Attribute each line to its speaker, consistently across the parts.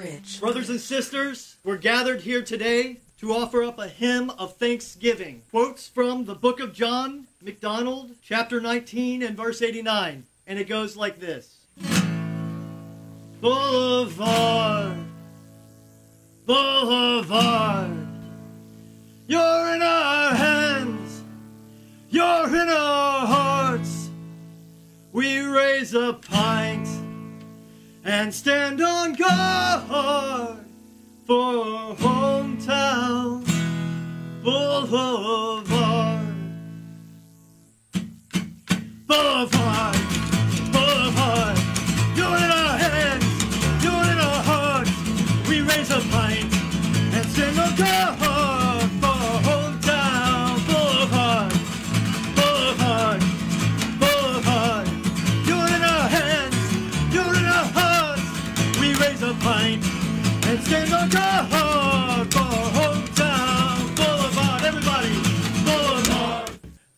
Speaker 1: bridge.
Speaker 2: Brothers and sisters, we're gathered here today to offer up a hymn of thanksgiving. Quotes from the book of John McDonald, chapter 19 and verse 89. And it goes like this Boulevard, Boulevard, you're in our hands, you're in our hearts. We raise a pint and stand on guard for hometown boulevard. Boulevard, boulevard, you're in our hands, you're in our hearts. We raise a pint and stand on guard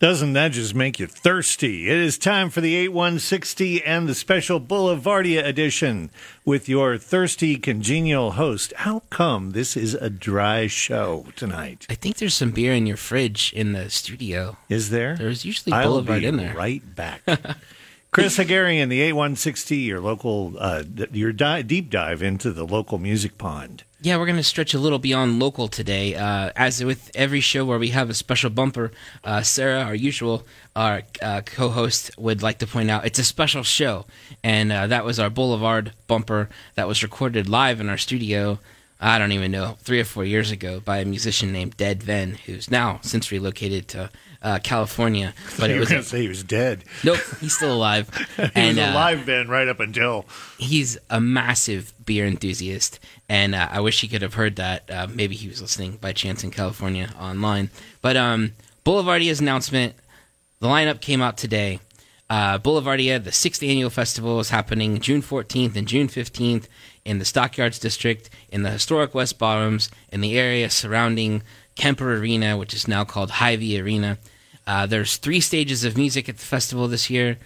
Speaker 3: Doesn't that just make you thirsty? It is time for the 8160 and the special Boulevardia edition with your thirsty, congenial host. How come this is a dry show tonight?
Speaker 4: I think there's some beer in your fridge in the studio.
Speaker 3: Is there?
Speaker 4: There's usually Boulevard in there.
Speaker 3: Right back. Chris Haghirian, the 8160, your local, uh, your di- deep dive into the local music pond.
Speaker 4: Yeah, we're going to stretch a little beyond local today. Uh, as with every show where we have a special bumper, uh, Sarah, our usual, our uh, co host, would like to point out it's a special show. And uh, that was our Boulevard bumper that was recorded live in our studio, I don't even know, three or four years ago by a musician named Dead Ven, who's now since relocated to uh, California. But it was.
Speaker 3: going to say he was dead.
Speaker 4: Nope, he's still alive.
Speaker 3: He
Speaker 4: and
Speaker 3: was
Speaker 4: uh,
Speaker 3: alive then, right up until.
Speaker 4: he's a massive beer enthusiast, and uh, I wish he could have heard that. Uh, maybe he was listening by chance in California online. But um, Boulevardia's announcement, the lineup came out today. Uh, Boulevardia, the sixth annual festival, is happening June 14th and June 15th in the Stockyards District, in the historic West Bottoms, in the area surrounding Kemper Arena, which is now called Hy-Vee Arena. Uh, there's three stages of music at the festival this year,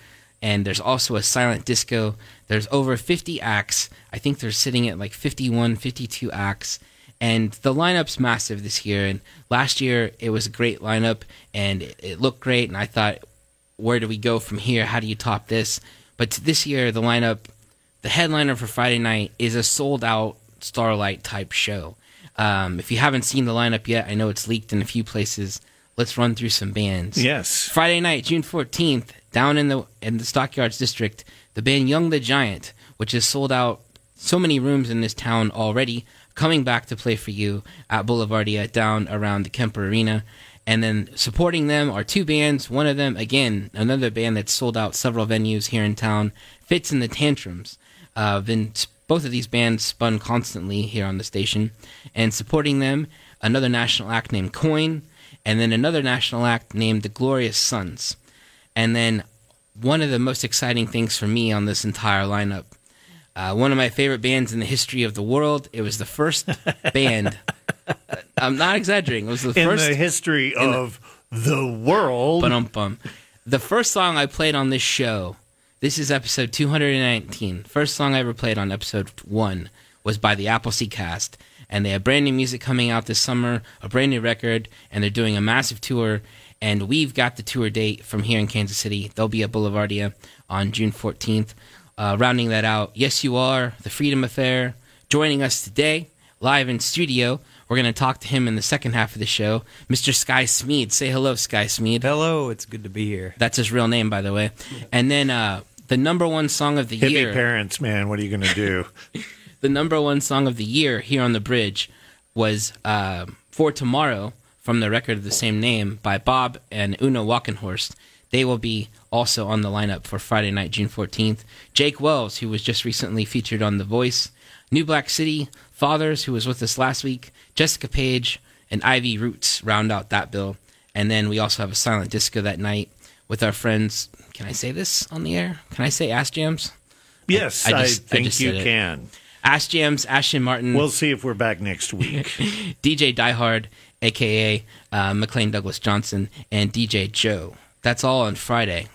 Speaker 4: and there's also a silent disco. There's over 50 acts. I think they're sitting at like 51, 52 acts. And the lineup's massive this year. And last year it was a great lineup and it, it looked great. And I thought, where do we go from here? How do you top this? But this year, the lineup, the headliner for Friday night is a sold out Starlight type show. Um, if you haven't seen the lineup yet, I know it's leaked in a few places. Let's run through some bands.
Speaker 3: Yes.
Speaker 4: Friday night, June fourteenth, down in the in the Stockyards district, the band Young the Giant, which has sold out so many rooms in this town already, coming back to play for you at Boulevardia down around the Kemper Arena. And then supporting them are two bands. One of them, again, another band that's sold out several venues here in town, Fitz and the Tantrums. Uh, been both of these bands spun constantly here on the station, and supporting them, another national act named Coin, and then another national act named the Glorious Sons. And then one of the most exciting things for me on this entire lineup, uh, one of my favorite bands in the history of the world. It was the first band. I'm not exaggerating. It was the
Speaker 3: In
Speaker 4: first
Speaker 3: the history of the world.
Speaker 4: Ba-dum-bum. The first song I played on this show, this is episode 219. First song I ever played on episode one was by the Appleseed Cast. And they have brand new music coming out this summer, a brand new record, and they're doing a massive tour. And we've got the tour date from here in Kansas City. They'll be at Boulevardia on June 14th. Uh, rounding that out, Yes You Are, The Freedom Affair, joining us today, live in studio. We're going to talk to him in the second half of the show. Mr. Sky Smeed. Say hello, Sky Smeed.
Speaker 5: Hello, it's good to be here.
Speaker 4: That's his real name, by the way. And then uh, the number one song of the
Speaker 3: Hippie
Speaker 4: year.
Speaker 3: parents, man, what are you going to do?
Speaker 4: the number one song of the year here on the bridge was uh, For Tomorrow from the record of the same name by Bob and Una Walkenhorst. They will be also on the lineup for Friday night, June 14th. Jake Wells, who was just recently featured on The Voice. New Black City, Fathers, who was with us last week. Jessica Page and Ivy Roots round out that bill. And then we also have a silent disco that night with our friends. Can I say this on the air? Can I say Ass Jams?
Speaker 3: Yes,
Speaker 4: I
Speaker 3: I,
Speaker 4: just- I
Speaker 3: think you
Speaker 4: it.
Speaker 3: can.
Speaker 4: Ash Jams, Ashton Martin,
Speaker 3: We'll see if we're back next week.
Speaker 4: DJ Diehard, aka uh, McLean Douglas Johnson, and DJ Joe. That's all on Friday.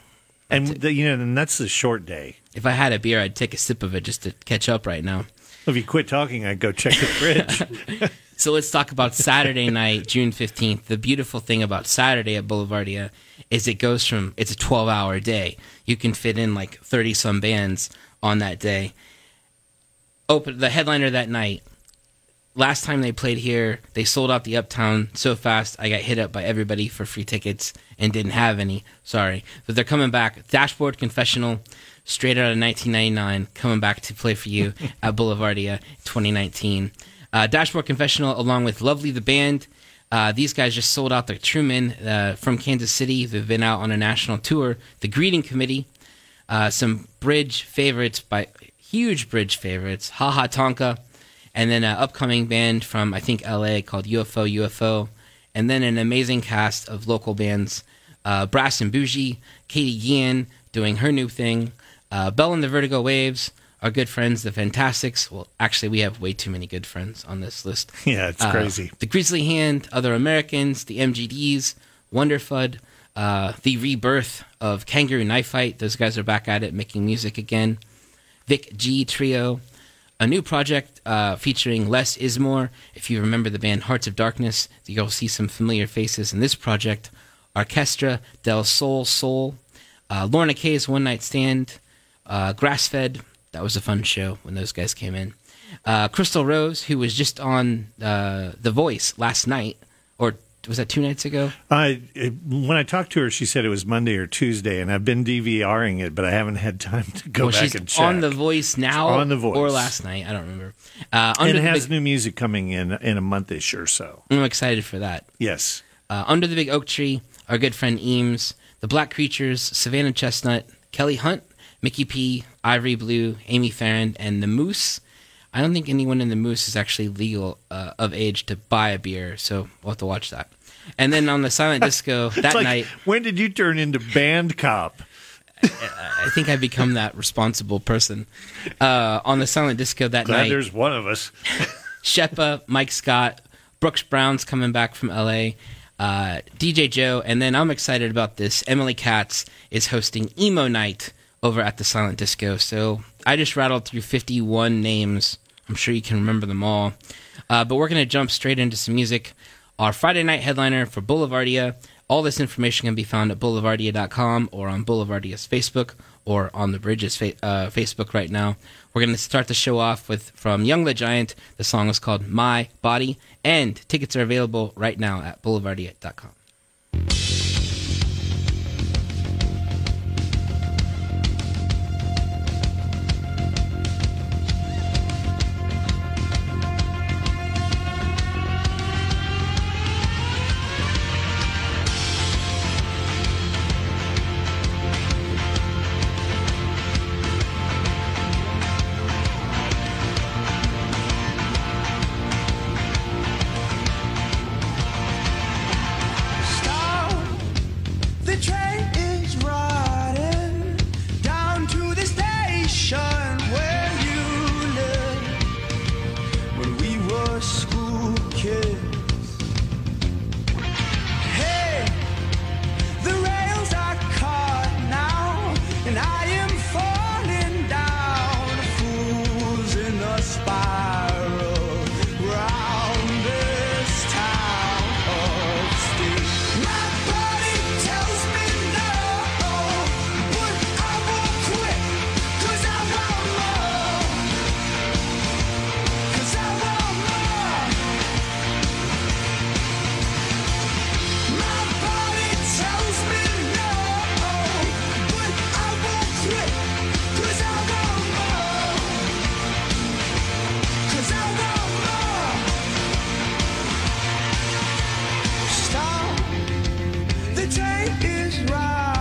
Speaker 3: and the, you know, and that's the short day.
Speaker 4: If I had a beer, I'd take a sip of it just to catch up right now.
Speaker 3: If you quit talking, I'd go check the fridge.
Speaker 4: So let's talk about Saturday night, June 15th. The beautiful thing about Saturday at Boulevardia is it goes from, it's a 12 hour day. You can fit in like 30 some bands on that day. Open the headliner that night. Last time they played here, they sold out the Uptown so fast I got hit up by everybody for free tickets and didn't have any. Sorry. But they're coming back. Dashboard Confessional, straight out of 1999, coming back to play for you at Boulevardia 2019. Uh, Dashboard Confessional, along with Lovely the Band. Uh, these guys just sold out the Truman uh, from Kansas City. They've been out on a national tour. The Greeting Committee, uh, some bridge favorites by huge bridge favorites, Ha Ha Tonka, and then an upcoming band from I think LA called UFO UFO, and then an amazing cast of local bands, uh, Brass and Bougie, Katie Guillen doing her new thing, uh, Bell and the Vertigo Waves, our good friends, the Fantastics. Well, actually, we have way too many good friends on this list.
Speaker 3: yeah, it's
Speaker 4: Uh,
Speaker 3: crazy.
Speaker 4: The Grizzly Hand, Other Americans, the MGDs, Wonderfud, uh, the rebirth of Kangaroo Knife Fight. Those guys are back at it, making music again. Vic G Trio, a new project uh, featuring Les Izmore. If you remember the band Hearts of Darkness, you'll see some familiar faces in this project. Orchestra del Sol Soul, uh, Lorna Kay's One Night Stand, uh, Grassfed. That was a fun show when those guys came in. Uh, Crystal Rose, who was just on uh, The Voice last night, or was that two nights ago?
Speaker 3: I it, when I talked to her, she said it was Monday or Tuesday, and I've been DVRing it, but I haven't had time to go
Speaker 4: well,
Speaker 3: back and check.
Speaker 4: on The Voice now,
Speaker 3: On The Voice.
Speaker 4: or last night. I don't remember. Uh,
Speaker 3: and it has
Speaker 4: big,
Speaker 3: new music coming in in a monthish or so.
Speaker 4: I'm excited for that.
Speaker 3: Yes.
Speaker 4: Uh, Under the Big Oak Tree, our good friend Eames, The Black Creatures, Savannah Chestnut, Kelly Hunt, Mickey P, Ivory Blue, Amy Farron, and The Moose. I don't think anyone in The Moose is actually legal uh, of age to buy a beer, so we'll have to watch that. And then on the Silent Disco that
Speaker 3: like,
Speaker 4: night,
Speaker 3: when did you turn into band cop?
Speaker 4: I think I become that responsible person. Uh, on the Silent Disco that
Speaker 3: Glad
Speaker 4: night,
Speaker 3: there's one of us.
Speaker 4: Sheppa, Mike Scott, Brooks Brown's coming back from LA, uh, DJ Joe, and then I'm excited about this. Emily Katz is hosting Emo Night over at the Silent Disco. So I just rattled through 51 names. I'm sure you can remember them all. Uh, but we're going to jump straight into some music. Our Friday night headliner for Boulevardia. All this information can be found at boulevardia.com or on Boulevardia's Facebook or on the Bridges fa- uh, Facebook right now. We're going to start the show off with from Young the Giant. The song is called My Body, and tickets are available right now at boulevardia.com.
Speaker 1: Train is riding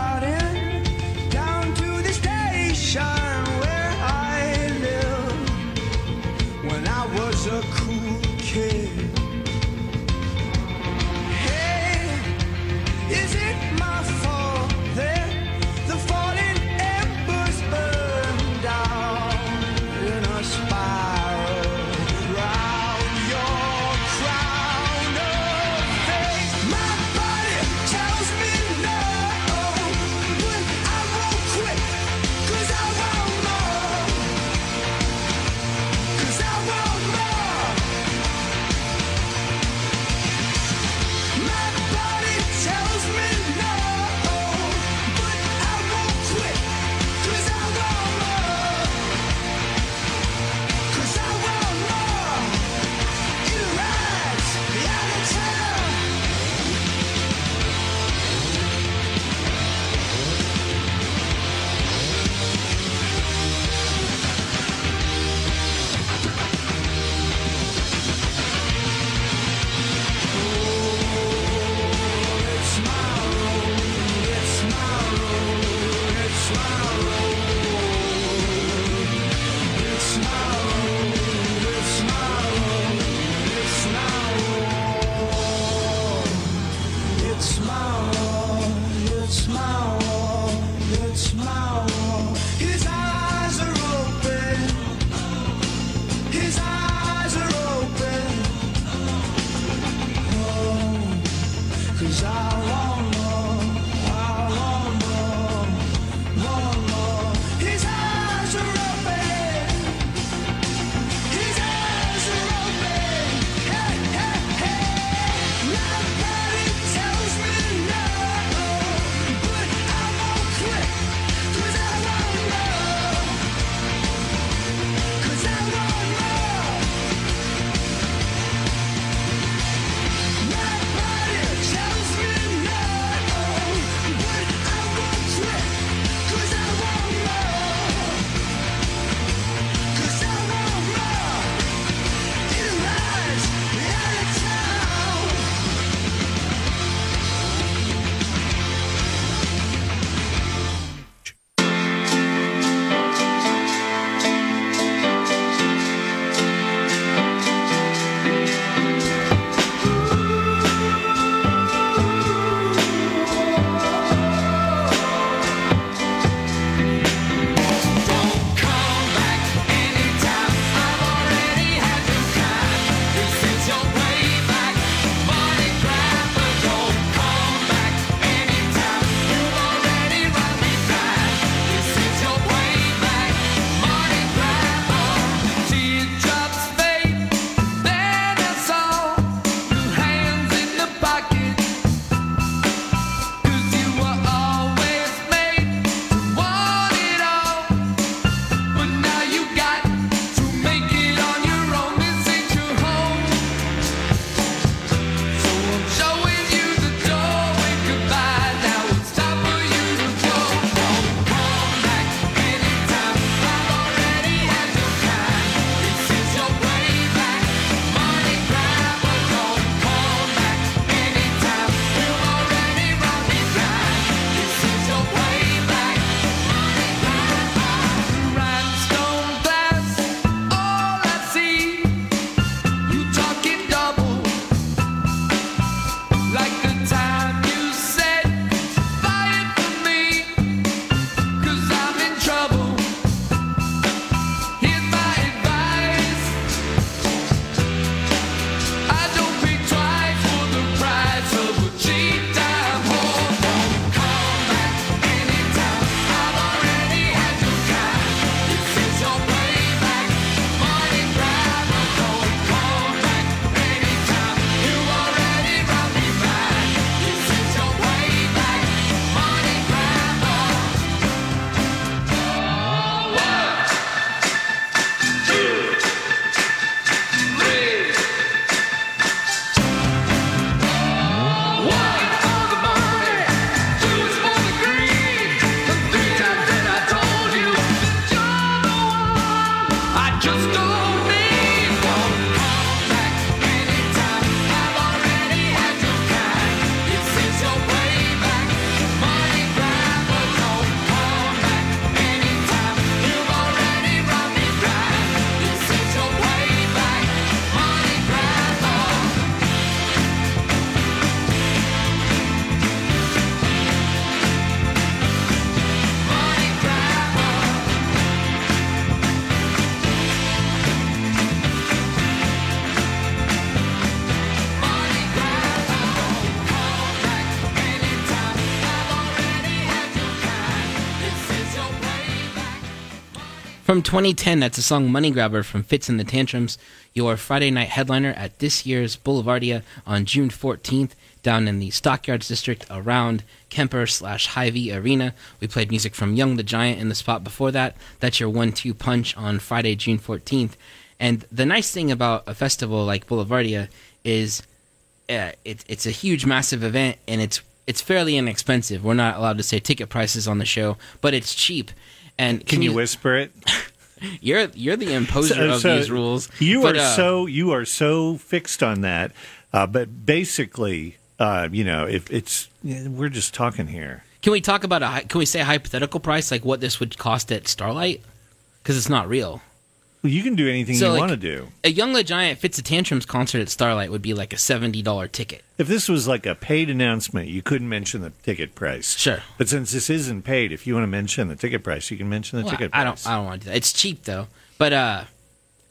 Speaker 4: From 2010, that's the song Money Grabber from Fitz and the Tantrums, your Friday night headliner at this year's Boulevardia on June 14th down in the Stockyards District around Kemper slash Hy-Vee Arena. We played music from Young the Giant in the spot before that. That's your one-two punch on Friday, June 14th. And the nice thing about a festival like Boulevardia is uh, it, it's a huge, massive event, and it's it's fairly inexpensive. We're not allowed to say ticket prices on the show, but it's cheap. And
Speaker 3: Can you whisper it?
Speaker 4: You're you're the imposer
Speaker 3: So-
Speaker 4: of
Speaker 3: so
Speaker 4: these rules.
Speaker 3: You
Speaker 4: But,
Speaker 3: are
Speaker 4: uh,
Speaker 3: so you are so fixed on that. Uh, but basically, uh, you know, if it's we're just talking here.
Speaker 4: Can we talk about a? Can we say a hypothetical price, like what this would cost at Starlight? Because it's not real.
Speaker 3: Well, you can do anything
Speaker 4: So,
Speaker 3: you
Speaker 4: like-
Speaker 3: want to do.
Speaker 4: A Young the Giant Fitz a Tantrums concert at Starlight would be like a seventy dollar ticket.
Speaker 3: If this was like a paid announcement, you couldn't mention the ticket price.
Speaker 4: Sure.
Speaker 3: But since this isn't paid, if you want to mention the ticket price, you can mention the
Speaker 4: Well,
Speaker 3: ticket
Speaker 4: I
Speaker 3: price.
Speaker 4: don't. I don't want to do that. It's cheap though. But uh,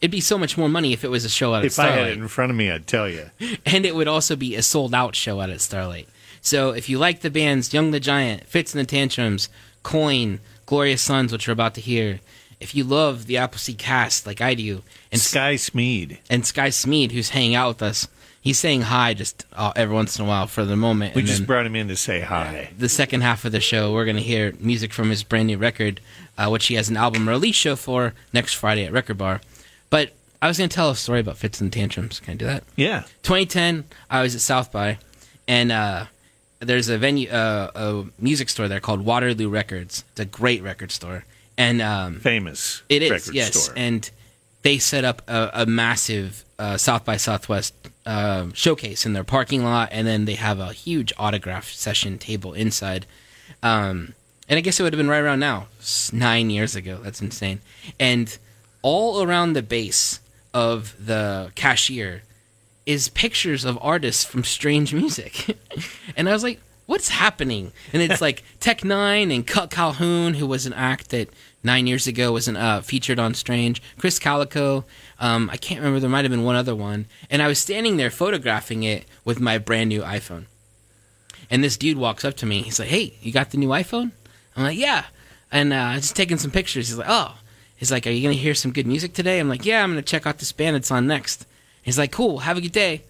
Speaker 4: it'd be so much more money if it was a show out at Starlight.
Speaker 3: if I had it in front of me, I'd tell you.
Speaker 4: and it would also be a sold out show out at Starlight. So if you like the bands Young the Giant, Fitz and the Tantrums, Coin, Glorious Sons, which you're about to hear, if you love the Appleseed cast like I do, and
Speaker 3: Sky Smeed.
Speaker 4: and Sky Smeed, who's hanging out with us, he's saying hi just uh, every once in a while for the moment.
Speaker 3: We
Speaker 4: and
Speaker 3: just brought him in to say hi.
Speaker 4: the second half of the show, we're going to hear music from his brand new record, uh, which he has an album release show for next Friday at Record Bar. But I was going to tell a story about Fitz and Tantrums. Can I do that?
Speaker 3: Yeah.
Speaker 4: 2010, I was at South by, and uh, there's a venue, uh, a music store there called Waterloo Records. It's a great record store, and um,
Speaker 3: Famous
Speaker 4: it is yes,
Speaker 3: store.
Speaker 4: and they set up a, a massive uh, South by Southwest um showcase in their parking lot, and then they have a huge autograph session table inside. Um, and I guess it would have been right around now, nine years ago. That's insane. And all around the base of the cashier is pictures of artists from Strange Music, and I was like, "What's happening?" And it's like Tech N9ne and Kutt Calhoun, who was an act that nine years ago was an, uh, featured on Strange. Krizz Kaliko, um, I can't remember. There might have been one other one, and I was standing there photographing it with my brand new iPhone. And this dude walks up to me. He's like, "Hey, you got the new iPhone?" I'm like, "Yeah." And uh, just taking some pictures. He's like, "Oh." He's like, "Are you gonna hear some good music today?" I'm like, "Yeah, I'm gonna check out this band that's on next." He's like, "Cool, have a good day."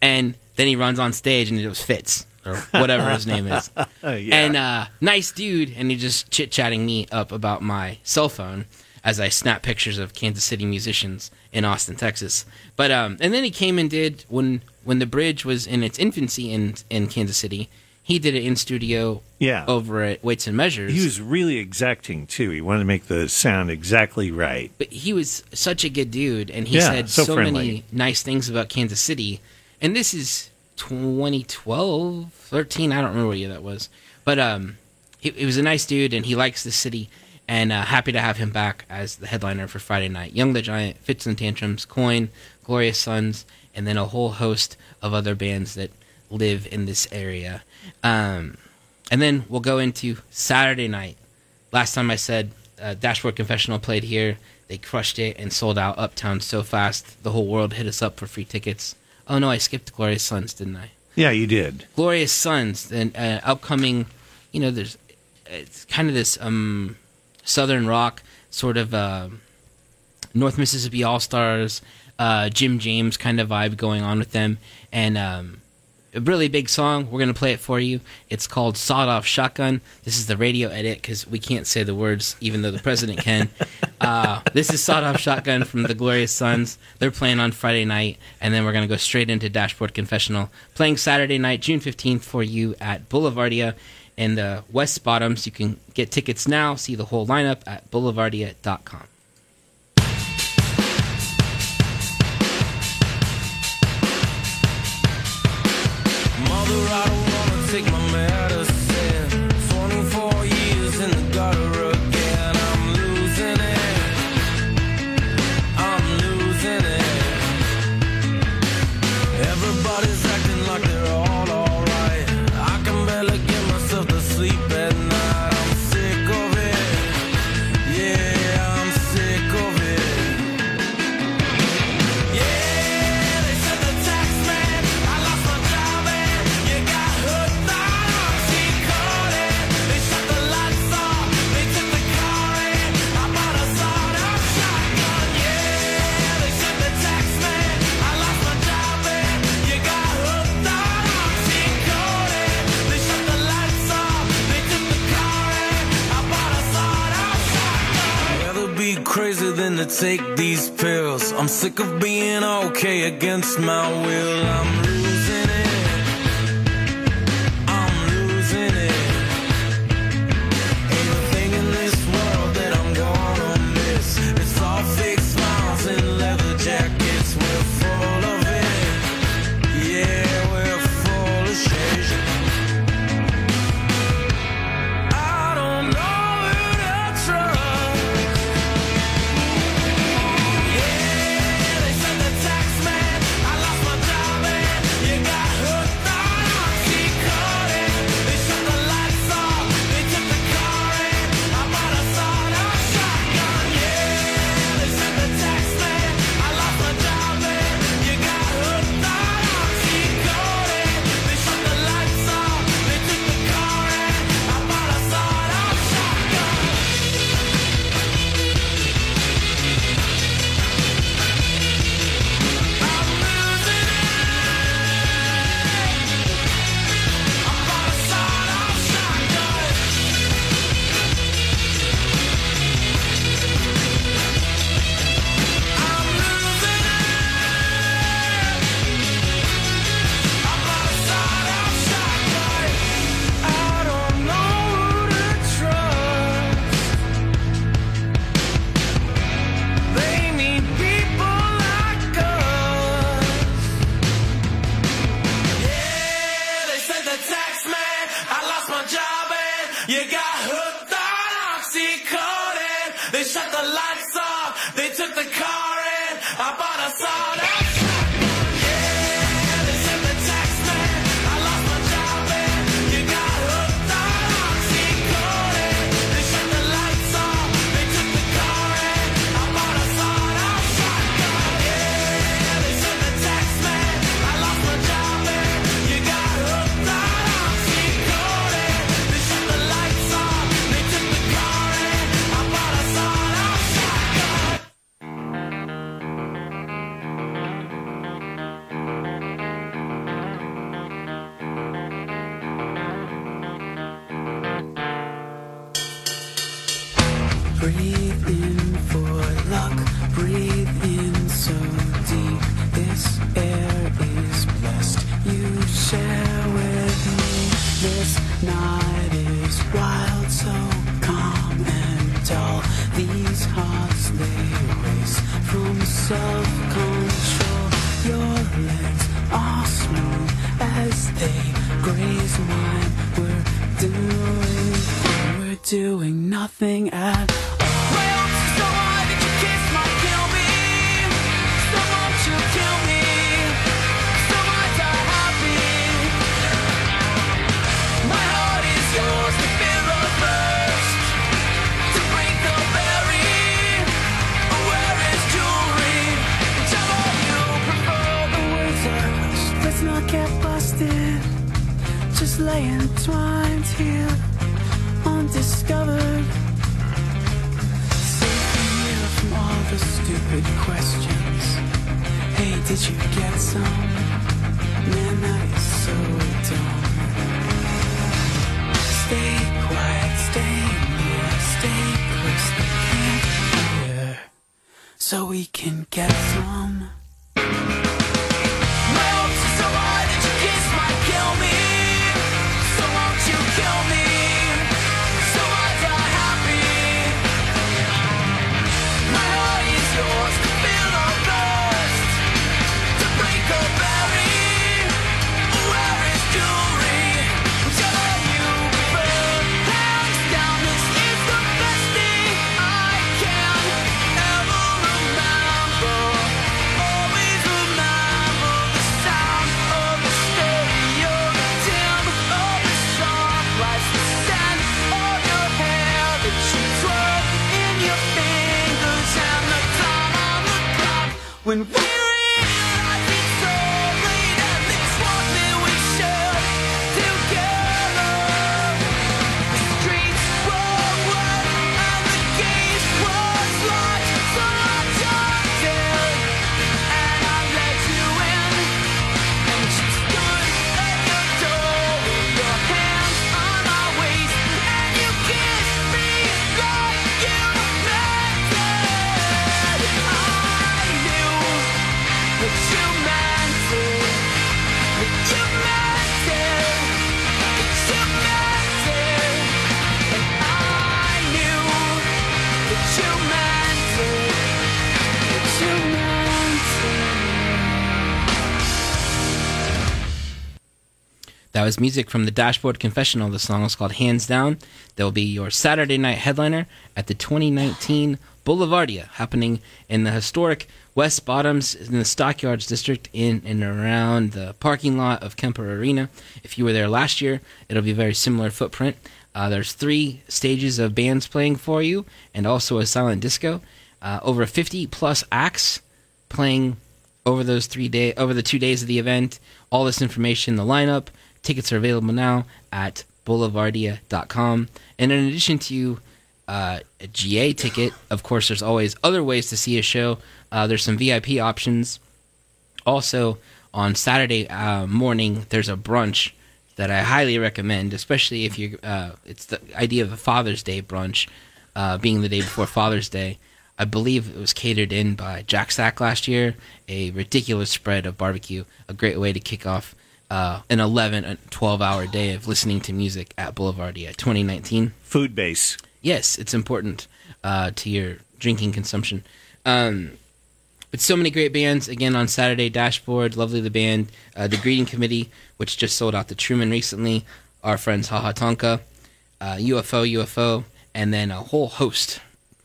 Speaker 4: And then he runs on stage and it was Fitz or whatever his name is.
Speaker 3: Yeah.
Speaker 4: And uh, nice dude, and he just chit chatting me up about my cell phone as I snap pictures of Kansas City musicians in Austin, Texas. But um, and then he came and did when when the bridge was in its infancy in in Kansas City. He did it in studio
Speaker 3: Yeah.
Speaker 4: over at Weights and Measures.
Speaker 3: he was really exacting too. He wanted to make the sound exactly right.
Speaker 4: but he was such a good dude, and he
Speaker 3: Yeah,
Speaker 4: said
Speaker 3: so
Speaker 4: so, many nice things about Kansas City. And this is 2012, 13, I don't remember what year that was. But um, he, he was a nice dude, and he likes the city, and uh, happy to have him back as the headliner for Friday night. Young the Giant, Fitz and Tantrums, Coin, Glorious Sons, and then a whole host of other bands that live in this area. Um, and then we'll go into Saturday night. Last time I said uh, Dashboard Confessional played here. They crushed it and sold out Uptown so fast. The whole world hit us up for free tickets. Oh no, I skipped Glorious Sons, didn't I?
Speaker 3: Yeah, you did.
Speaker 4: Glorious Sons, an uh, upcoming, you know, there's it's kind of this um, southern rock sort of uh, North Mississippi All Stars, uh, Jim James kind of vibe going on with them, and um, a really big song. We're gonna play it for you. It's called "Sawed Off Shotgun." This is the radio edit because we can't say the words, even though the president can. uh, this is "Sawed Off Shotgun" from the Glorious Sons. They're playing on Friday night, and then we're gonna go straight into Dashboard Confessional, playing Saturday night, June fifteenth, for you at Boulevardia in the West Bottoms. You can get tickets now. See the whole lineup at boulevardia.com.
Speaker 5: Mother, I don't wanna take my medicine. 24 years in the gutter willing to take these pills. I'm sick of being okay against my will. I'm
Speaker 4: was music from the Dashboard Confessional. The song is called Hands Down. They'll be your Saturday night headliner at the 2019 Boulevardia, happening in the historic West Bottoms in the Stockyards district in and around the parking lot of Kemper Arena. If you were there last year, it'll be a very similar footprint. Uh, there's three stages of bands playing for you, and also a silent disco. Uh, over 50 plus acts playing over those three day over the two days of the event. All this information, the lineup, tickets are available now at boulevardia.com. And in addition to uh, a GA ticket, of course, there's always other ways to see a show. Uh, there's some VIP options. Also, on Saturday uh, morning, there's a brunch that I highly recommend, especially if you. Uh, it's the idea of a Father's Day brunch, uh, being the day before Father's Day. I believe it was catered in by Jack Stack last year. A ridiculous spread of barbecue, a great way to kick off uh, an 11, uh, 12 hour day of listening to music at Boulevardia 2019
Speaker 3: Food base.
Speaker 4: yes, it's important uh, to your drinking consumption. Um, but so many great bands again on Saturday. Dashboard, lovely the band, uh, the Greeting Committee, which just sold out the Truman recently. Our friends Ha Ha Tonka, uh, UFO, UFO, and then a whole host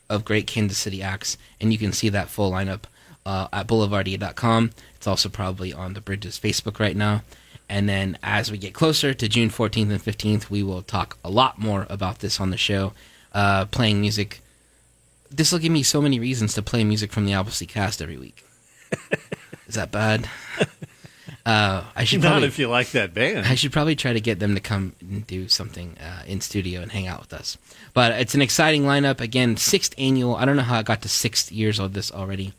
Speaker 4: of great Kansas City acts. And you can see that full lineup uh, at Boulevardia.com. It's also probably on the Bridges Facebook right now. And then as we get closer to June 14th and 15th, we will talk a lot more about this on the show, uh, playing music. This will give me so many reasons to play music from the Appleseed cast every week. Is that bad? Uh, I should
Speaker 3: Not
Speaker 4: probably,
Speaker 3: if you like that band.
Speaker 4: I should probably try to get them to come and do something uh, in studio and hang out with us. But it's an exciting lineup. Again, sixth annual. I don't know how I got to six years of this already.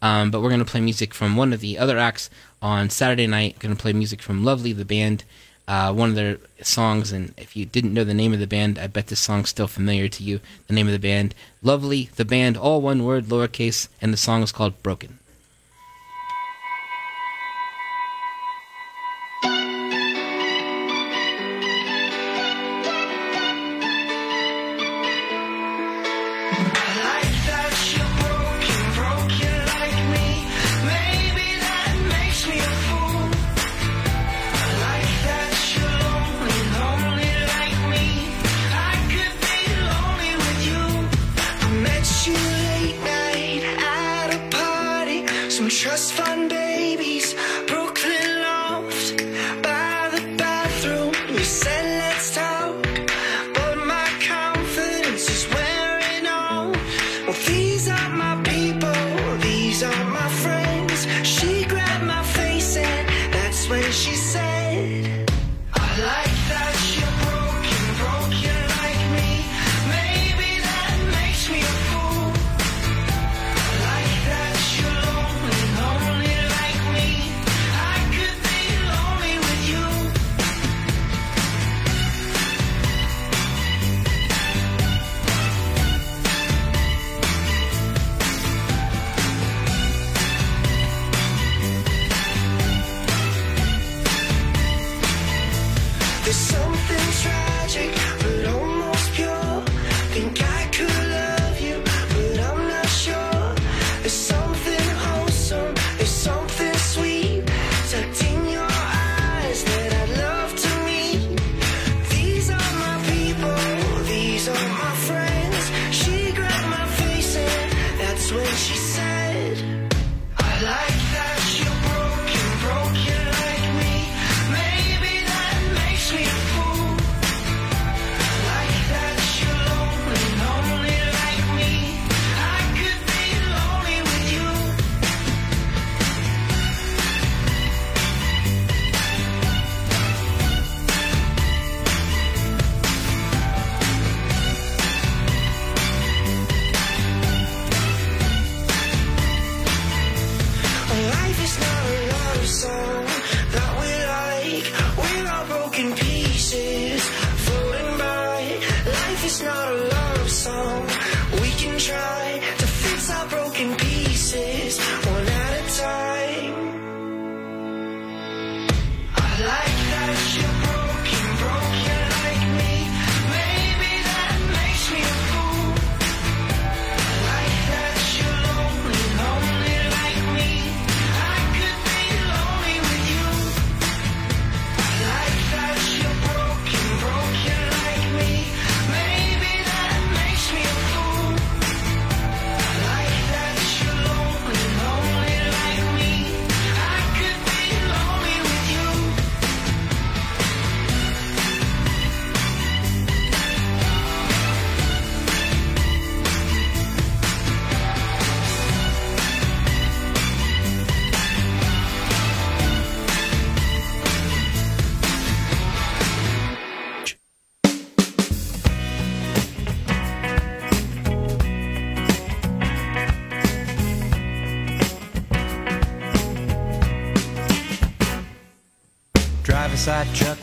Speaker 4: Um, but we're going to play music from one of the other acts on Saturday night. Going to play music from Lovely, the band. Uh, one of their songs, and if you didn't know the name of the band, I bet this song's still familiar to you. The name of the band, Lovely, the band, all one word, lowercase, and the song is called Broken.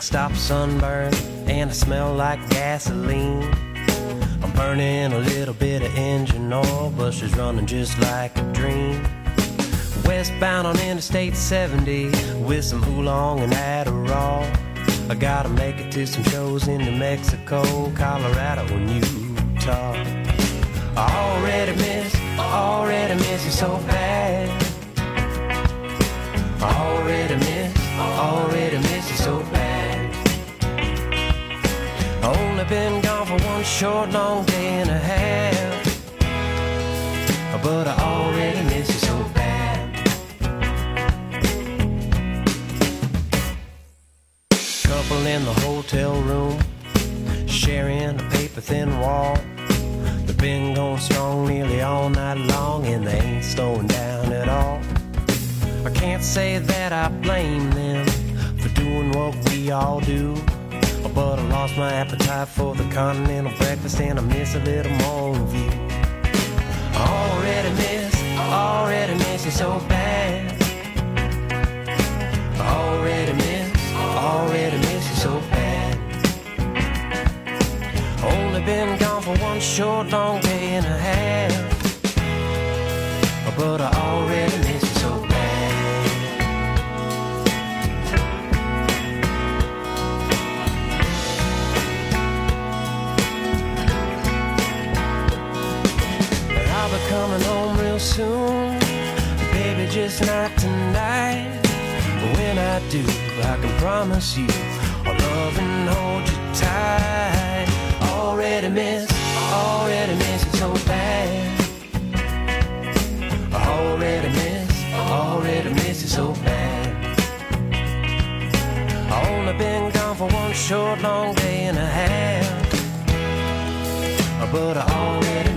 Speaker 6: Stop sunburn, and I smell like gasoline. I'm burning a little bit of engine oil, but she's running just like a dream. Westbound on Interstate 70 with some oolong and Adderall. I gotta make it to some shows in New Mexico, Colorado, and Utah. I already miss, already miss you so bad. I already miss, already I only been gone for one short, long day and a half. But I already miss you so bad. Couple in the hotel room, sharing a paper thin wall. They've been going strong nearly all night long, and they ain't slowing down at all. I can't say that I blame them for doing what we all do. But I lost my appetite for the continental breakfast, and I miss a little more of you. Already miss, already miss you so bad. Already miss, already miss you so bad. Only been gone for one short, long day and a half. But I already coming home real soon. Baby, just not tonight. But when I do, I can promise you I'll love and hold you tight. Already miss, already miss you so bad. Already miss, already miss you so bad. I only been gone for one short, long day and a half. But I already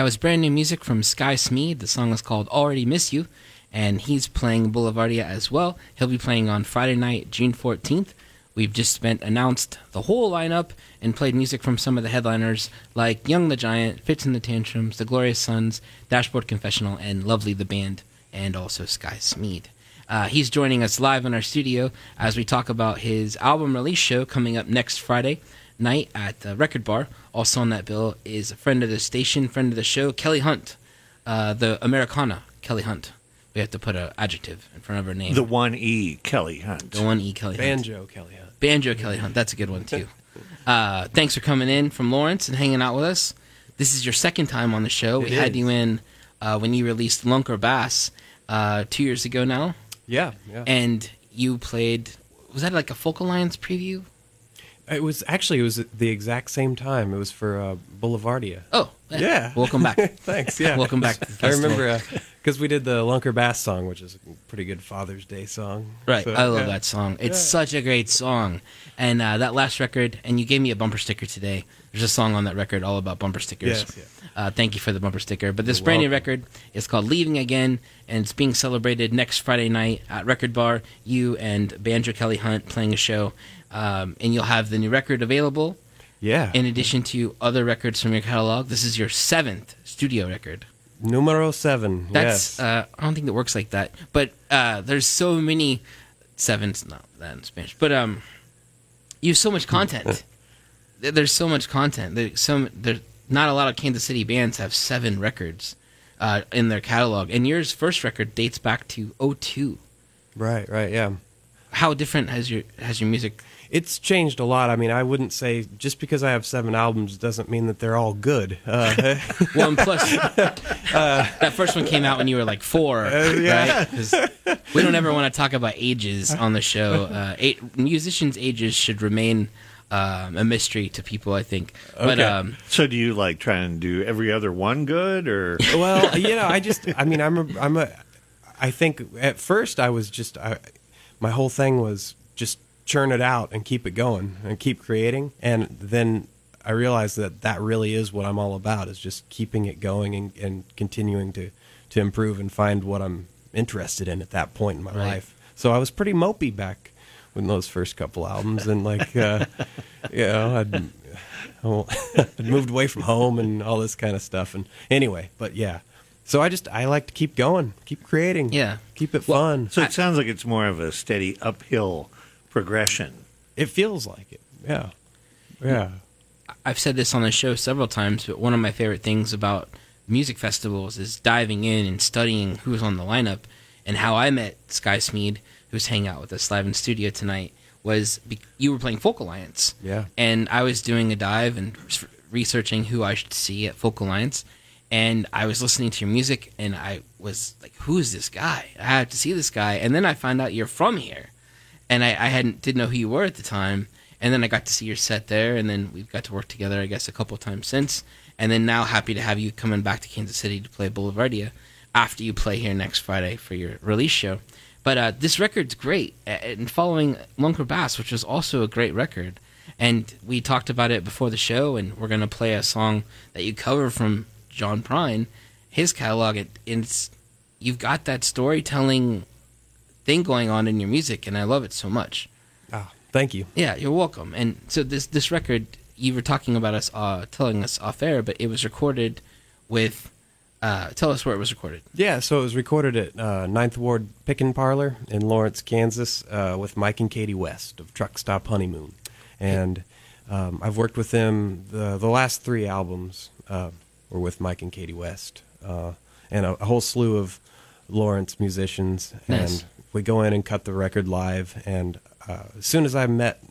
Speaker 4: That was brand new music from Sky Smeed. The song is called Already Miss You, and he's playing Boulevardia as well. He'll be playing on Friday night, June 14th. We've just spent announced the whole lineup and played music from some of the headliners like Young the Giant, Fitz and the Tantrums, The Glorious Sons, Dashboard Confessional, and Lovely the Band, and also Sky Smeed. Uh, he's joining us live in our studio as we talk about his album release show coming up next Friday night at the Record Bar. Also on that bill is a friend of the station, friend of the show, Kelly Hunt, uh, the Americana Kelly Hunt. We have to put an adjective in front of her name.
Speaker 3: The one E Kelly Hunt.
Speaker 4: The one E Kelly Hunt.
Speaker 6: Banjo, Kelly Hunt.
Speaker 4: Banjo Kelly Hunt. That's a good one too. Uh, thanks for coming in from Lawrence and hanging out with us. This is your second time on the show. we
Speaker 6: It
Speaker 4: had you in uh, when you released Lunker Bass uh, two years ago now,
Speaker 6: Yeah, yeah.
Speaker 4: and you played. Was that like a Folk Alliance preview?
Speaker 6: It was actually it was the exact same time. It was for uh, Boulevardia.
Speaker 4: Oh,
Speaker 6: Yeah.
Speaker 4: Welcome back.
Speaker 6: Thanks. Yeah.
Speaker 4: Welcome back
Speaker 6: I remember because we did the Lunker Bass song, which is a pretty good Father's Day song.
Speaker 4: Right,
Speaker 6: So,
Speaker 4: I love
Speaker 6: yeah.
Speaker 4: that song. It's
Speaker 6: Yeah.
Speaker 4: such a great song, and uh, that last record. And you gave me a bumper sticker today. There's a song on that record all about bumper stickers.
Speaker 6: Yes.
Speaker 4: Uh, thank you for the bumper sticker. But this
Speaker 6: You're
Speaker 4: brand new record is called "Leaving Again," and it's being celebrated next Friday night at Record Bar. You and Banjo Kelly Hunt playing a show, um, and you'll have the new record available.
Speaker 6: Yeah.
Speaker 4: In addition to other records from your catalog, this is your seventh studio record.
Speaker 6: Numero seven.
Speaker 4: That's
Speaker 6: yes.
Speaker 4: uh, I don't think that works like that. But uh, there's so many sevens, not that in Spanish, but um, you have so much content. There's so much content. There's some there. Not a lot of Kansas City bands have seven records uh, in their catalog, and yours first record dates back to 02.
Speaker 6: right. Right. Yeah.
Speaker 4: How different has your has your music?
Speaker 6: It's changed a lot. I mean, I wouldn't say just because I have seven albums doesn't mean that they're all good. Uh,
Speaker 4: Well, and plus, that first one came out when you were like four, right? 'Cause we don't ever want to talk about ages on the show. Uh, eight, musicians' ages should remain um, a mystery to people, I think. But
Speaker 3: Okay.
Speaker 4: um,
Speaker 3: so do you like try and do every other one good or
Speaker 6: well, you know, I just, I mean, I'm a, I'm a, I think at first I was just, I, my whole thing was just churn it out and keep it going and keep creating. And then I realized that that really is what I'm all about is just keeping it going and, and continuing to to improve and find what I'm interested in at that point in my
Speaker 4: Right.
Speaker 6: life. So I was pretty mopey back when those first couple albums and like uh, you know I'd, I'd moved away from home and all this kind of stuff and anyway, but yeah. So I just I like to keep going, keep creating,
Speaker 4: Yeah.
Speaker 6: keep it fun.
Speaker 3: So it sounds like it's more of a steady uphill progression.
Speaker 6: It feels like it. Yeah. Yeah.
Speaker 4: I've said this on the show several times, but one of my favorite things about music festivals is diving in and studying who's on the lineup. And how I met Sky Smeed, who's hanging out with us live in studio tonight, was be- you were playing Folk Alliance.
Speaker 6: Yeah.
Speaker 4: And I was doing a dive and s- researching who I should see at Folk Alliance. And I was listening to your music, and I was like, "Who is this guy? I have to see this guy." And then I found out you're from here and I, I hadn't didn't know who you were at the time. And then I got to see your set there, and then we've got to work together, I guess, a couple times since. And then now, happy to have you coming back to Kansas City to play Boulevardia after you play here next Friday for your release show. But uh, this record's great, and following Lunker Bass, which was also a great record. And we talked about it before the show, and we're gonna play a song that you cover from John Prine, his catalog. It, it's you've got that storytelling thing going on in your music, and I love it so much.
Speaker 6: Ah, thank you.
Speaker 4: Yeah, you're welcome. And so this this record, you were talking about us, uh, telling us off air, but it was recorded with. Uh, tell us where it was recorded.
Speaker 6: Yeah, so it was recorded at uh, Ninth Ward Pickin' Parlor in Lawrence, Kansas, uh, with Mike and Katie West of Truck Stop Honeymoon, and um, I've worked with them. the The last three albums uh, were with Mike and Katie West, uh, and a, a whole slew of Lawrence musicians.
Speaker 4: Nice.
Speaker 6: And we go in and cut the record live. And uh, as soon as I met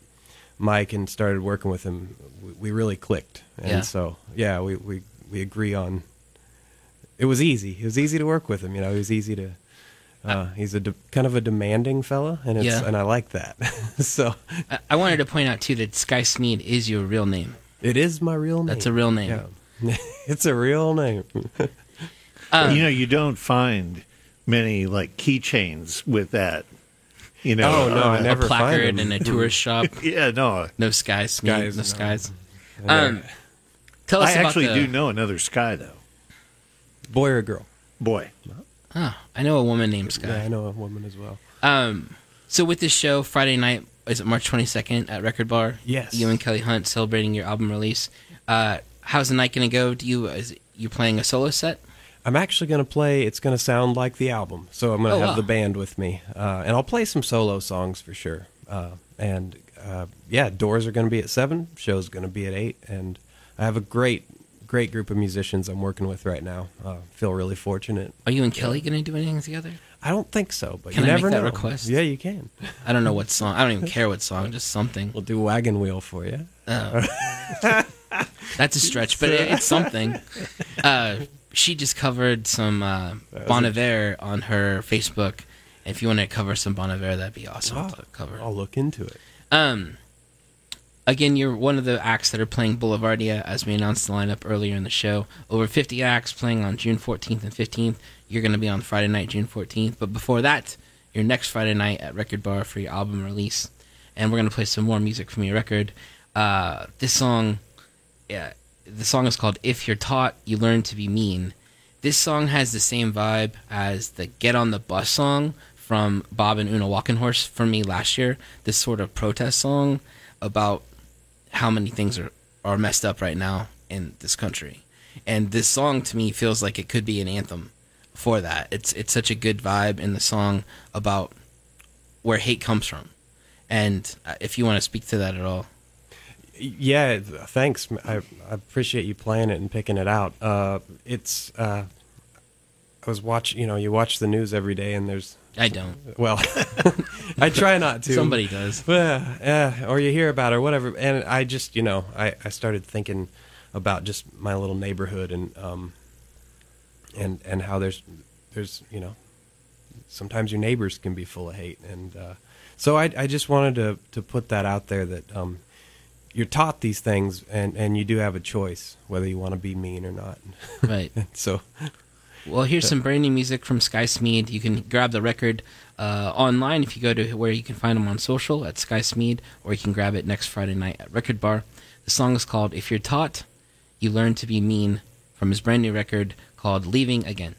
Speaker 6: Mike and started working with him, we, we really clicked. And
Speaker 4: Yeah.
Speaker 6: so, yeah, we, we, we agree on. It was easy. It was easy to work with him. You know, it was easy to. Uh, he's a de- kind of a demanding fella, and it's
Speaker 4: Yeah.
Speaker 6: and I like that. so
Speaker 4: I, I wanted to point out too that Sky Smeed is your real name.
Speaker 6: it is my real name.
Speaker 4: That's a real name.
Speaker 6: Yeah, it's a real name.
Speaker 4: Um,
Speaker 3: you know, you don't find many like keychains with that. You know,
Speaker 6: Oh, no, I
Speaker 3: uh,
Speaker 4: a
Speaker 6: never find
Speaker 4: placard
Speaker 6: them.
Speaker 4: in a tourist shop.
Speaker 3: Yeah, no.
Speaker 4: No Sky Smeed.
Speaker 6: Skies,
Speaker 4: no
Speaker 6: no.
Speaker 4: skies. Um, tell us
Speaker 3: I
Speaker 4: about
Speaker 3: actually
Speaker 4: the,
Speaker 3: do know another Sky though.
Speaker 6: Boy or girl?
Speaker 3: Boy,
Speaker 4: Oh, I know a woman named Sky.
Speaker 6: Yeah, I know a woman as well.
Speaker 4: Um, so with this show, Friday night is it March twenty second at Record Bar?
Speaker 6: Yes.
Speaker 4: You and Kelly Hunt celebrating your album release. Uh, how's the night gonna go? Do you is you playing a solo set?
Speaker 6: I'm actually going to play. It's going to sound like the album, so I'm going to
Speaker 4: Oh,
Speaker 6: have
Speaker 4: wow.
Speaker 6: the band with me, uh, and I'll play some solo songs for sure. Uh, and uh, yeah, doors are going to be at seven. Show's going to be at eight, and I have a great, great group of musicians I'm working with right now. Uh, feel really fortunate.
Speaker 4: Are you and Kelly gonna do anything together?
Speaker 6: I don't think so, but
Speaker 4: Can
Speaker 6: you
Speaker 4: I make
Speaker 6: never
Speaker 4: that
Speaker 6: know.
Speaker 4: request?
Speaker 6: Yeah, you can.
Speaker 4: I don't know what song. I don't even care what song. Just something.
Speaker 6: We'll do wagon wheel for you.
Speaker 4: That's a stretch, but it, it's something. Uh, she just covered some uh, Bon Iver on her Facebook. If you want to cover some Bon Iver, that'd be awesome to cover.
Speaker 6: I'll look into it.
Speaker 4: Um, again, you're one of the acts that are playing Boulevardia, as we announced the lineup earlier in the show. Over 50 acts playing on June 14th and 15th. You're going to be on Friday night, June 14th. But before that, your next Friday night at Record Bar for your album release. And we're going to play some more music from your record. Uh, this song, yeah, the song is called If You're Taught, You Learn to Be Mean. This song has the same vibe as the Get on the Bus song from Bob and Una Walking Horse for me last year. This sort of protest song about how many things are, are messed up right now in this country. And this song to me feels like it could be an anthem for that. It's it's such a good vibe in the song about where hate comes from. And uh, if you want to speak to that at all.
Speaker 6: Yeah, thanks. I, I appreciate you playing it and picking it out. Uh, it's uh, I was watching. You know, you watch the news every day, and there's
Speaker 4: I don't.
Speaker 6: well, I try not to.
Speaker 4: Somebody does.
Speaker 6: Yeah, yeah, or you hear about it or whatever. And I just, you know, I, I started thinking about just my little neighborhood and um and and how there's there's you know sometimes your neighbors can be full of hate and uh, so I I just wanted to to put that out there that um you're taught these things and and you do have a choice whether you want to be mean or not.
Speaker 4: Right.
Speaker 6: so
Speaker 4: Well, here's some brand new music from Sky Smeed. You can grab the record uh, online if you go to where you can find them on social at Sky Smeed, or you can grab it next Friday night at Record Bar. The song is called If You're Taught, You Learn to Be Mean from his brand new record called Leaving Again.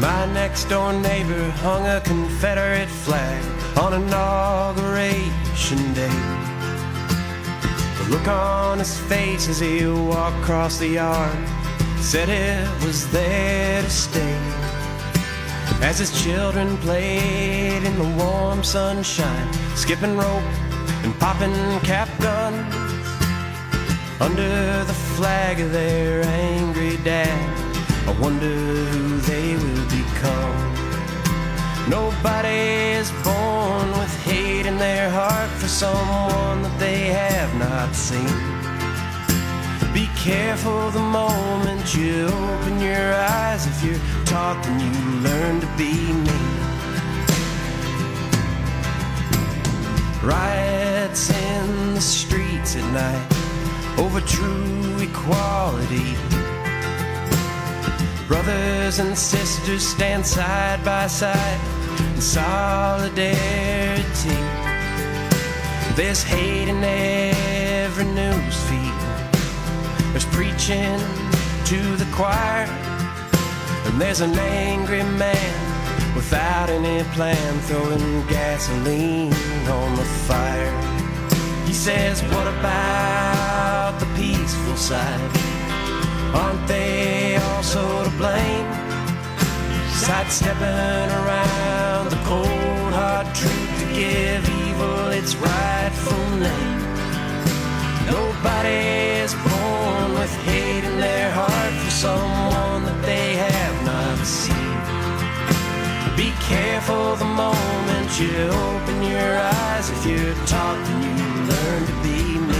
Speaker 6: My next door neighbor hung a Confederate flag on inauguration day. The look on his face as he walked across the yard said it was there to stay. As his children played in the warm sunshine, skipping rope and popping cap guns under the flag of their angry dad. I wonder who will. Nobody is born with hate in their heart for someone that they have not seen. Be careful the moment you open your eyes. If you're taught, then you learn to be mean. Riots in the streets at night over true equality. Brothers and sisters stand side by side in solidarity. There's hate in every news feed. There's preaching to the choir. And there's an angry man without any plan throwing gasoline on the fire. He says, What about the peaceful side? Aren't they also to blame? Sidestepping around the cold hard truth to give evil its rightful name. Nobody is born with hate in their heart for someone that they have not seen. Be careful the moment you open your eyes. If you're taught, you learn to be mean.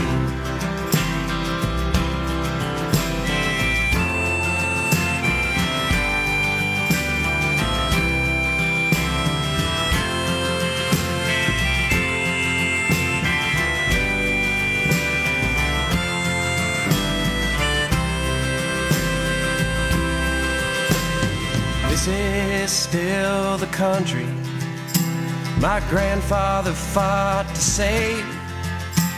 Speaker 6: Is still the country my grandfather fought to save.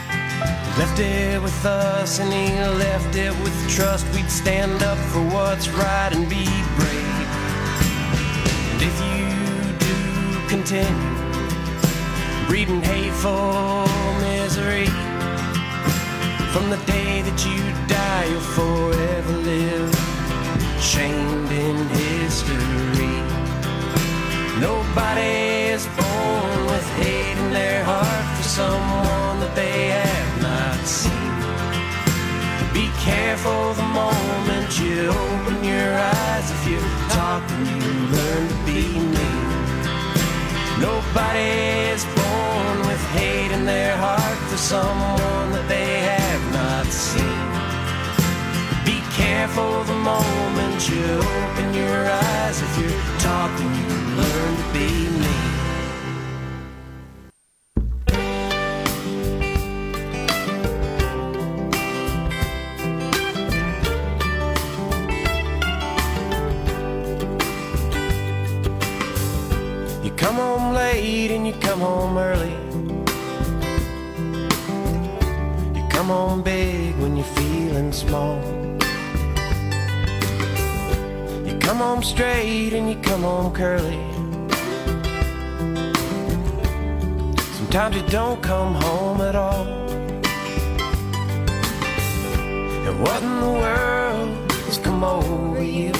Speaker 6: He left it with us and he left it with trust. We'd stand up for what's right and be brave. And if you do continue breeding hateful misery, from the day that you die, you'll forever live shamed in history. Nobody is born with hate in their heart for someone that they have not seen. Be careful the moment you open your eyes. If you talk, then you learn to be mean. Nobody is born with hate in their heart for someone that they have not seen. Be careful the moment you open your eyes. If you're talking, you can learn to be me. You come home late and you come home early. Home straight and you come home curly. Sometimes you don't come home at all. And what in the world has come over you?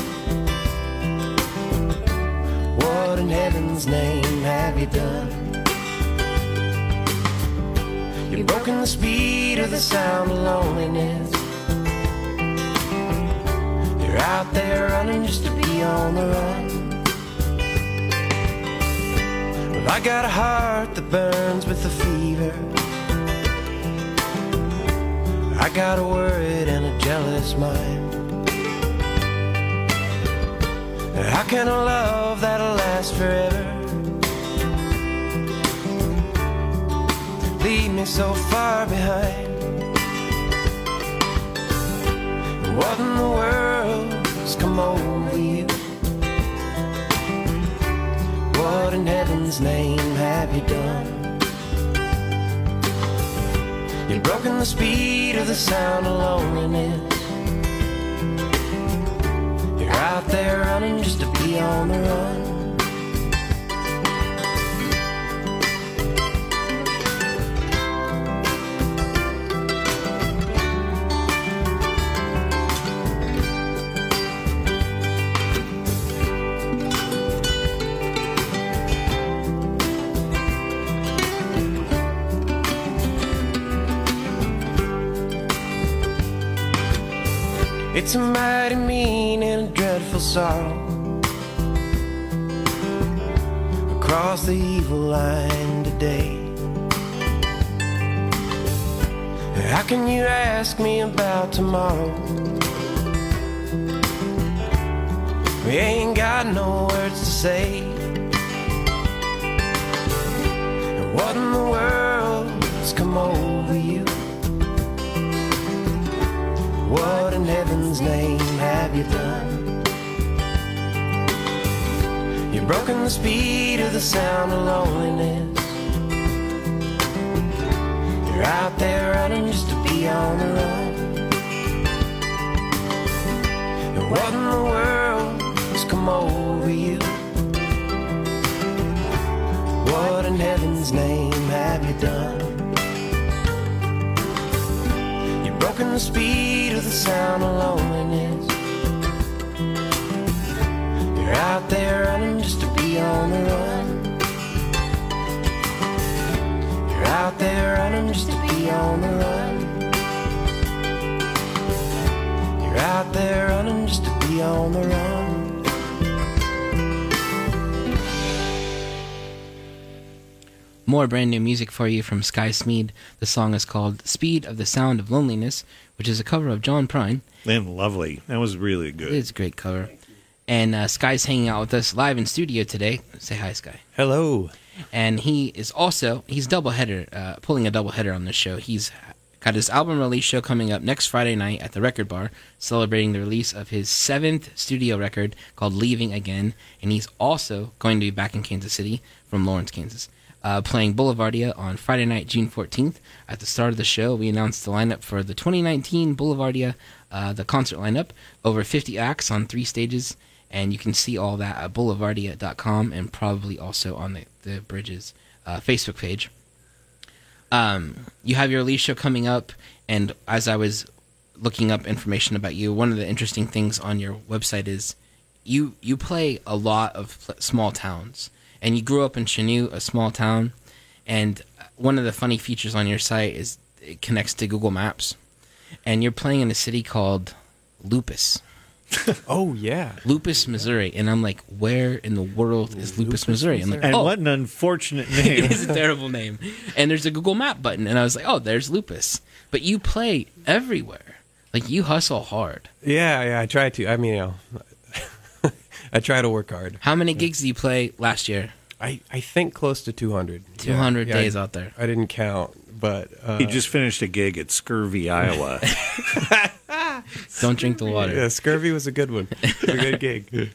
Speaker 6: What in heaven's name have you done? You've broken the speed of the sound of loneliness. You're out there running just to be on the run. Well, I got a heart that burns with a fever. I got a worried and a jealous mind. How can a love that'll last forever leave me so far behind? What in the world has come over What in heaven's name have you done? You've broken the speed of the sound of loneliness. You're out there running just to be on the run. It's a mighty mean and a dreadful sorrow across the evil line today. How can you ask me about tomorrow? We ain't got no words to say. And what in the world has come over you? What in heaven's name have you done? You've broken the speed of the sound of loneliness. You're out there running just to be on the run. And what in the world has come over you? What in heaven's name have you done? Broken the speed of the sound of loneliness. You're out there running just to be on the run. You're out there running just to be on the run. You're out there running just to be on the run.
Speaker 4: More brand new music for you from Sky Smeed. The song is called Speed of the Sound of Loneliness, which is a cover of John Prine.
Speaker 3: And lovely. That was really good.
Speaker 4: It's a great cover. And uh, Sky's hanging out with us live in studio today. Say hi, Sky.
Speaker 7: Hello.
Speaker 4: And he is also he's double header, uh, pulling a double header on this show. He's got his album release show coming up next Friday night at the Record Bar, celebrating the release of his seventh studio record called "Leaving Again." And he's also going to be back in Kansas City from Lawrence, Kansas, uh, playing Boulevardia on Friday night, June fourteenth. At the start of the show, we announced the lineup for the 2019 Boulevardia, uh, the concert lineup, over 50 acts on three stages. And you can see all that at boulevardia.com and probably also on the, the Bridges uh, Facebook page. Um, you have your release show coming up, and as I was looking up information about you, one of the interesting things on your website is you you play a lot of pl- small towns, and you grew up in Chanute, a small town, and one of the funny features on your site is it connects to Google Maps, and you're playing in a city called Lupus.
Speaker 7: Oh yeah.
Speaker 4: Lupus, Missouri, and I'm like, where in the world is Lupus, Missouri? I'm like, oh.
Speaker 3: and
Speaker 4: oh,
Speaker 3: what an unfortunate name.
Speaker 4: it is a terrible name. And there's a Google Map button, and I was like, oh, there's Lupus. But you play everywhere. Like you hustle hard.
Speaker 7: Yeah, yeah. I try to. I mean, you know, I try to work hard.
Speaker 4: How many gigs did you play last year?
Speaker 7: I, I think close to 200.
Speaker 4: 200
Speaker 7: yeah,
Speaker 4: days
Speaker 7: I,
Speaker 4: out there.
Speaker 7: I didn't count, but uh,
Speaker 3: he just finished a gig at Scurvy, Iowa.
Speaker 4: Don't drink the water.
Speaker 7: yeah, Scurvy was a good one. a good gig.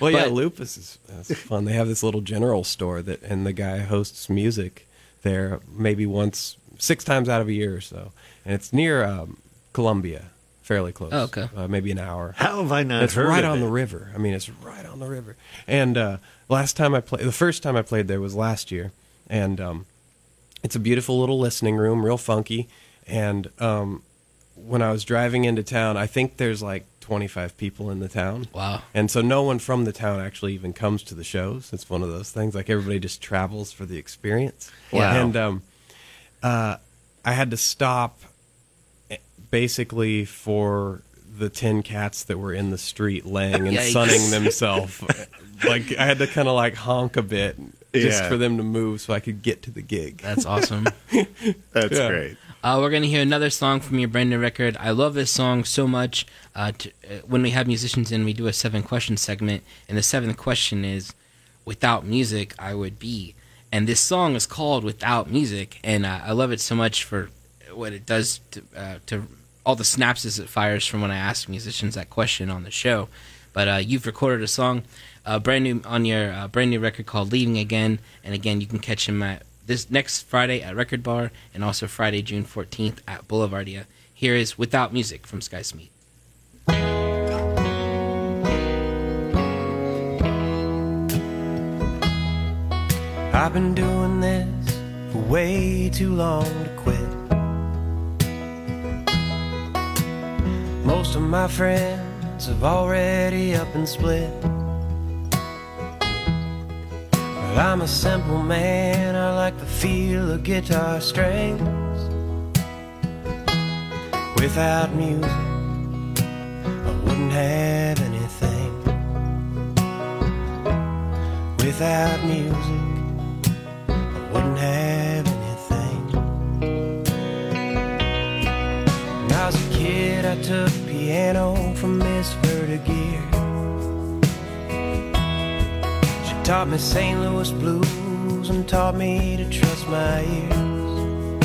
Speaker 7: Well, yeah,
Speaker 4: But-
Speaker 7: Lupus is that's fun. They have this little general store that, and the guy hosts music there maybe once, six times out of a year or so, and it's near um, Columbia, fairly close.
Speaker 4: Oh, okay.
Speaker 7: uh, maybe an hour.
Speaker 3: How have I not
Speaker 7: it's
Speaker 3: heard
Speaker 7: right
Speaker 3: of
Speaker 7: on
Speaker 3: it?
Speaker 7: the river. I mean, it's right on the river. And uh, last time I played, the first time I played there was last year, and um, it's a beautiful little listening room, real funky. And um, when I was driving into town, I think there's like 25 people in the town.
Speaker 4: Wow.
Speaker 7: And so no one from the town actually even comes to the shows. It's one of those things. Like everybody just travels for the experience.
Speaker 3: Wow.
Speaker 7: And um, uh, I had to stop basically for the 10 cats that were in the street laying and
Speaker 4: Yikes.
Speaker 7: sunning themselves. like I had to kind of like honk a bit just
Speaker 3: Yeah.
Speaker 7: for them to move so I could get to the gig.
Speaker 4: That's awesome.
Speaker 3: That's
Speaker 7: Yeah.
Speaker 3: great.
Speaker 4: Uh, we're going to hear another song from your brand new record. I love this song so much. Uh, to, uh, when we have musicians in, we do a seven question segment, and the seventh question is, "Without music, I would be." And this song is called "Without Music," and uh, I love it so much for what it does to, uh, to all the synapses it fires from when I ask musicians that question on the show. But uh, you've recorded a song, uh, brand new on your uh, brand new record called "Leaving Again," and again, you can catch him at this next Friday at Record Bar, and also Friday, June fourteenth at Boulevardia. Here is "Without Music" from Sky Smeed.
Speaker 6: I've been doing this for way too long to quit. Most of my friends have already up and split. But I'm a simple man, I like the feel of guitar strings. Without music, I wouldn't have anything. Without music, I wouldn't have anything. When I was a kid, I took piano from Miss Vertigear. She taught me St. Louis blues and taught me to trust my ears.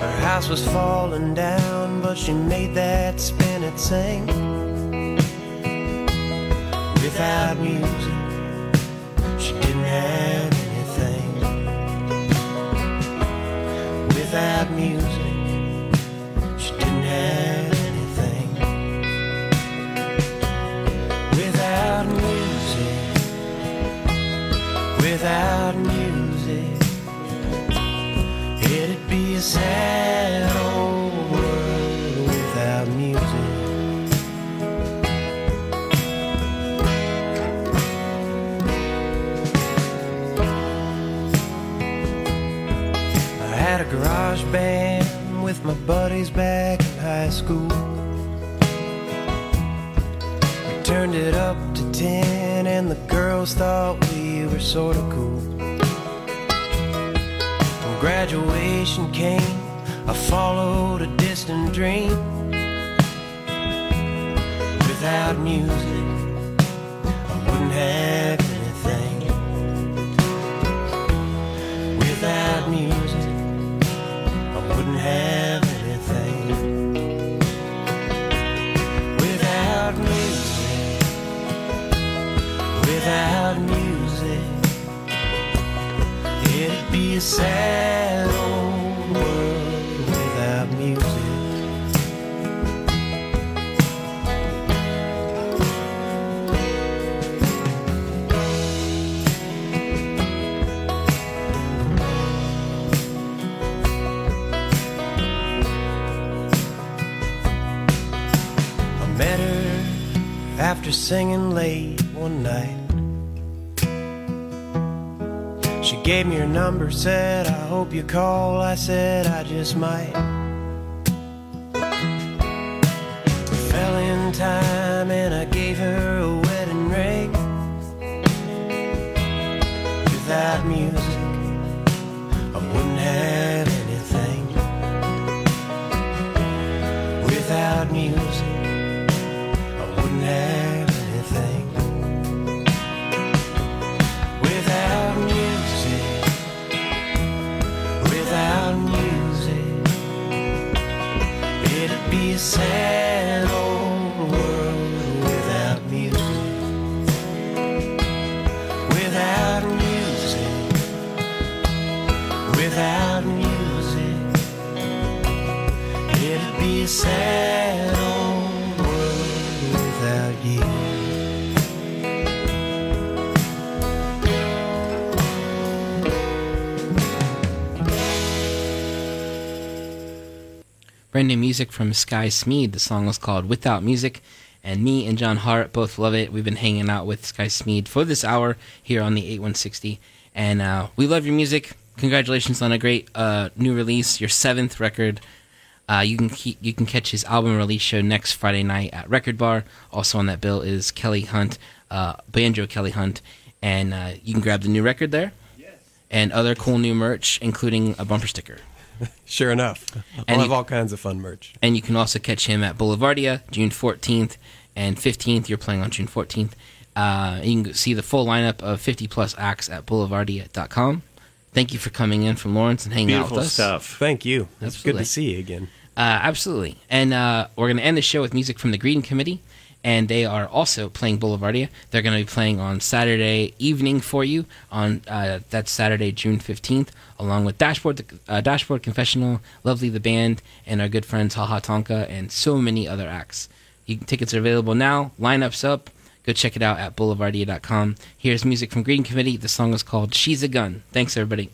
Speaker 6: Her house was falling down, but she made that spinet sing. Without music, she didn't have anything. Without music, without music, it'd be a sad old world without music. I had a garage band with my buddies back in high school. We turned it up to 10, and the girls thought sorta cool. When graduation came, I followed a distant dream. Without music, sad old world without music. I met her after singing late one night. She gave me her number, said, I hope you call. I said, I just might. Fell in time and I gave her a wedding ring. Without music,
Speaker 4: Brand new music from Sky Smeed. The song was called Without Music, and me and John Hart both love it. We've been hanging out with Sky Smeed for this hour here on the 8160, and uh, we love your music. Congratulations on a great uh, new release, your seventh record. Uh, you can keep, you can catch his album release show next Friday night at Record Bar. Also on that bill is Kelly Hunt, uh, banjo Kelly Hunt, and uh, you can grab the new record there. And other cool new merch, including a bumper sticker.
Speaker 7: Sure enough. I'll
Speaker 4: And
Speaker 7: have
Speaker 4: you-
Speaker 7: all kinds of fun merch.
Speaker 4: And you can also catch him at Boulevardia June 14th and 15th. You're playing on June 14th. Uh, you can see the full lineup of 50 plus acts at boulevardia.com. Thank you for coming in from Lawrence and hanging out
Speaker 3: Beautiful
Speaker 4: with us.
Speaker 3: stuff.
Speaker 7: Thank you. It's good to see you again.
Speaker 4: Uh, absolutely. And uh, we're going to end the show with music from the Greeting Committee. And they are also playing Boulevardia. They're going to be playing on Saturday evening for you on uh, that's Saturday, June fifteenth, along with Dashboard, uh, Dashboard Confessional, Lovely the band, and our good friends Ha Ha Tonka, and so many other acts. You, tickets are available now. Lineups up. Go check it out at boulevardia.com. Here's music from Greeting Committee. The song is called "She's a Gun." Thanks, everybody.